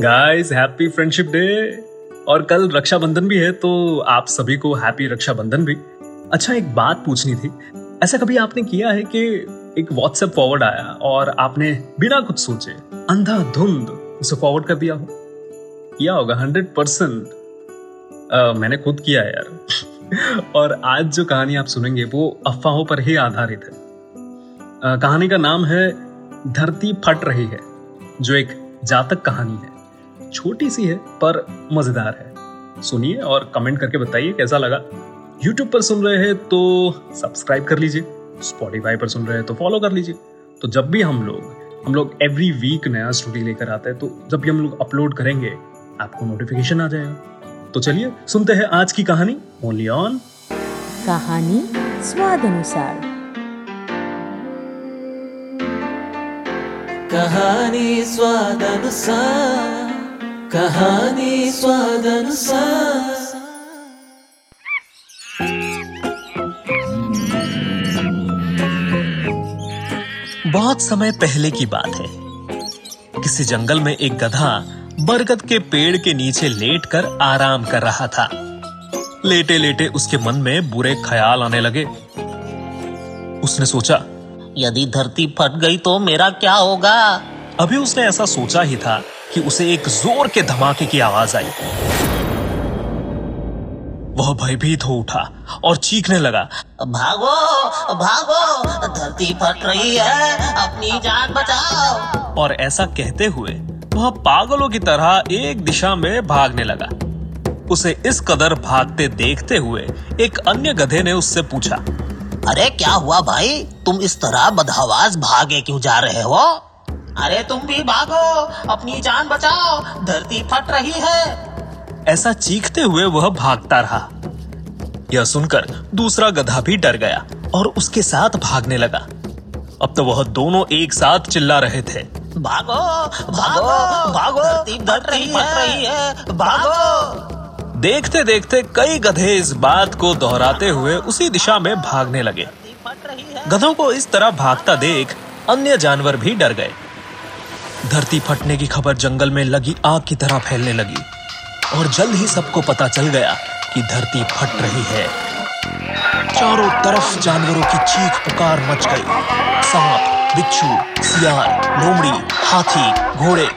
Guys happy friendship day और कल रक्षाबंधन भी है तो आप सभी को हैप्पी रक्षाबंधन भी। अच्छा एक बात पूछनी थी। ऐसा कभी आपने किया है कि एक व्हाट्सएप फॉरवर्ड आया और आपने बिना कुछ सोचे अंधा धुंध उसे फॉरवर्ड कर दिया हो? किया होगा हंड्रेड परसेंट मैंने खुद किया है यार। और आज जो कहानी आप सुनेंगे वो अफवाहों पर ही आधारित है। अ, कहानी का नाम है धरती फट रही है जो एक जातक कहानी है। छोटी सी है पर मज़ेदार है। सुनिए और कमेंट करके बताइए कैसा लगा। यूट्यूब पर सुन रहे हैं तो सब्सक्राइब कर लीजिए स्पॉटिफाई पर सुन रहे हैं तो फॉलो कर लीजिए। तो जब भी हम लोग हम लोग एवरी वीक नया स्टोरी लेकर आते हैं तो जब भी हम लोग अपलोड करेंगे आपको नोटिफिकेशन आ जाएगा। तो चलिए सुनते हैं आज की कहानी ओनली ऑन कहानी स्वाद अनुसार। कहानी स्वादानुसार कहानी स्वादानुसार बहुत समय पहले की बात है। किसी जंगल में एक गधा बरगद के पेड़ के नीचे लेटकर आराम कर रहा था। लेटे लेटे उसके मन में बुरे ख्याल आने लगे। उसने सोचा, यदि धरती फट गई तो मेरा क्या होगा? अभी उसने ऐसा सोचा ही था कि उसे एक ज़ोर के धमाके की आवाज़ आई। वह भयभीत हो उठा और चीखने लगा भागो भागो धरती फट रही है अपनी जान बचाओ। और ऐसा कहते हुए वह पागलों की तरह एक दिशा में भागने लगा। उसे इस कदर भागते देखते हुए एक अन्य गधे ने उससे पूछा अरे क्या हुआ भाई? तुम इस तरह बदहवास भागे क्यों जा रहे हो? अरे तुम भी भागो अपनी जान बचाओ धरती फट रही है। ऐसा चीखते हुए वह भागता रहा। यह सुनकर दूसरा गधा भी डर गया और उसके साथ भागने लगा। अब तो वह दोनों एक साथ चिल्ला रहे थे। भागो भागो भागो धरती फट रही है, है भागो। देखते देखते कई गधे इस बात को दोहराते हुए उसी दिशा में भागने लगे। फट रही गधों को इस तरह भागता देख अन्य जानवर भी डर गए। धरती फटने की खबर जंगल में लगी आग की तरह फैलने लगी। और जल्द ही सबको पता चल गया कि धरती फट रही है। चारों तरफ़ जानवरों की चीख पुकार मच गई। सांप, बिच्छू, सियार, लोमड़ी, हाथी, घोड़े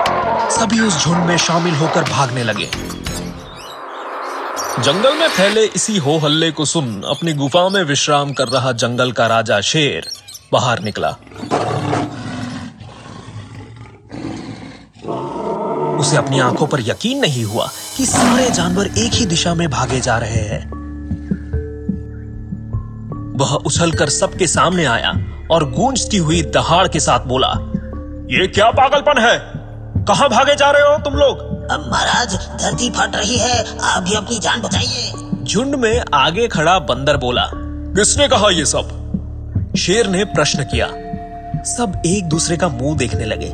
सभी उस झुंड में शामिल होकर भागने लगे। जंगल में फैले इसी हो हल्ले को सुन अपनी गुफा में विश्राम कर रहा जंगल का राजा शेर बाहर निकला। उसे अपनी आँखों पर यकीन नहीं हुआ कि सारे जानवर एक ही दिशा में भागे जा रहे हैं। वह उछलकर सबके सामने आया और गूंजती हुई दहाड़ के साथ बोला ये क्या पागलपन है? कहाँ भागे जा रहे हो तुम लोग? महाराज धरती फट रही है। आप भी अपनी जान बचाइए। झुंड में आगे खड़ा बंदर बोला किसने कहा ये सब? शेर ने प्रश्न किया। सब एक दूसरे का मुँह देखने लगे।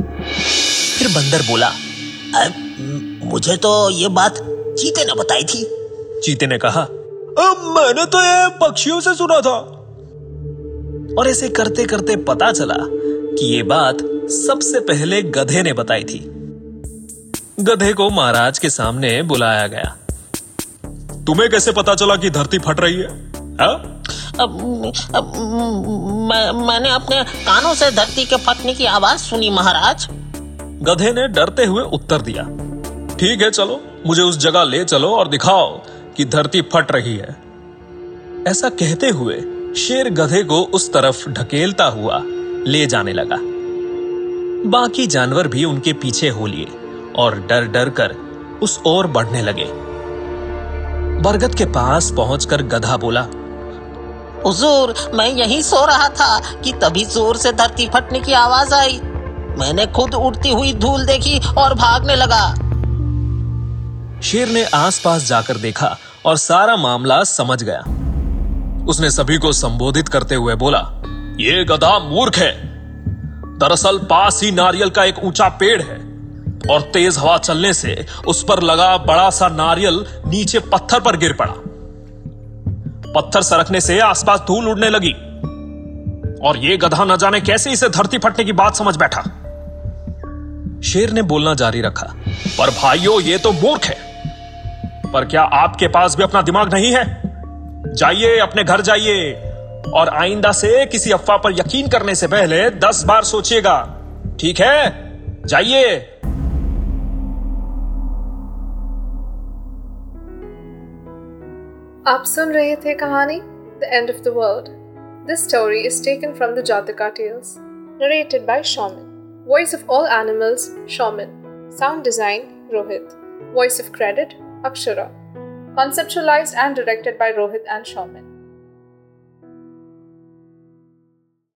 फिर बंदर बोला म- मुझे तो ये बात चीते ने बताई थी। चीते ने कहा अब मैंने तो ये पक्षियों से सुना था। और ऐसे करते करते पता चला कि ये बात सबसे पहले गधे ने बताई थी। गधे को महाराज के सामने बुलाया गया। तुम्हें कैसे पता चला कि धरती फट रही है? हा? अब, अब, मैं, मैंने अपने कानों से धरती के फटने की आवाज़ सुनी महाराज। गधे ने डरते हुए उत्तर दिया, ठीक है, चलो, मुझे उस जगह ले चलो और दिखाओ कि धरती फट रही है। ऐसा कहते हुए शेर गधे को उस तरफ़ ढकेलता हुआ ले जाने लगा। बाकी जानवर भी उनके पीछे हो लिए और डर डर कर उस ओर बढ़ने लगे। बरगद के पास पहुंचकर गधा बोला, हुजूर, मैं यहीं सो रहा था कि तभी ज़ोर से धरती फटने की आवाज़ आई। मैंने खुद उड़ती हुई धूल देखी और भागने लगा। शेर ने आसपास जाकर देखा और सारा मामला समझ गया। उसने सभी को संबोधित करते हुए बोला, ये गधा मूर्ख है। दरअसल पास ही नारियल का एक ऊँचा पेड़ है और तेज हवा चलने से उस पर लगा बड़ा सा नारियल नीचे पत्थर पर गिर पड़ा। पत्थर सरकने से आसपास धूल उड़ने लगी और ये गधा न जाने कैसे इसे धरती फटने की बात समझ बैठा। शेर ने बोलना जारी रखा, पर भाइयों, ये तो मूर्ख है। पर क्या आपके पास भी अपना दिमाग नहीं है? जाइए, अपने घर जाइए, और आइंदा से किसी अफवाह पर यकीन करने से पहले दस बार सोचिएगा। ठीक है? जाइए। आप सुन रहे थे कहानी the end of the world this story is taken from the Jataka tales narrated by Shaman. Voice of all animals, Shaman. Sound design, Rohit. Voice of credit, Akshara. Conceptualized and directed by Rohit and Shaman.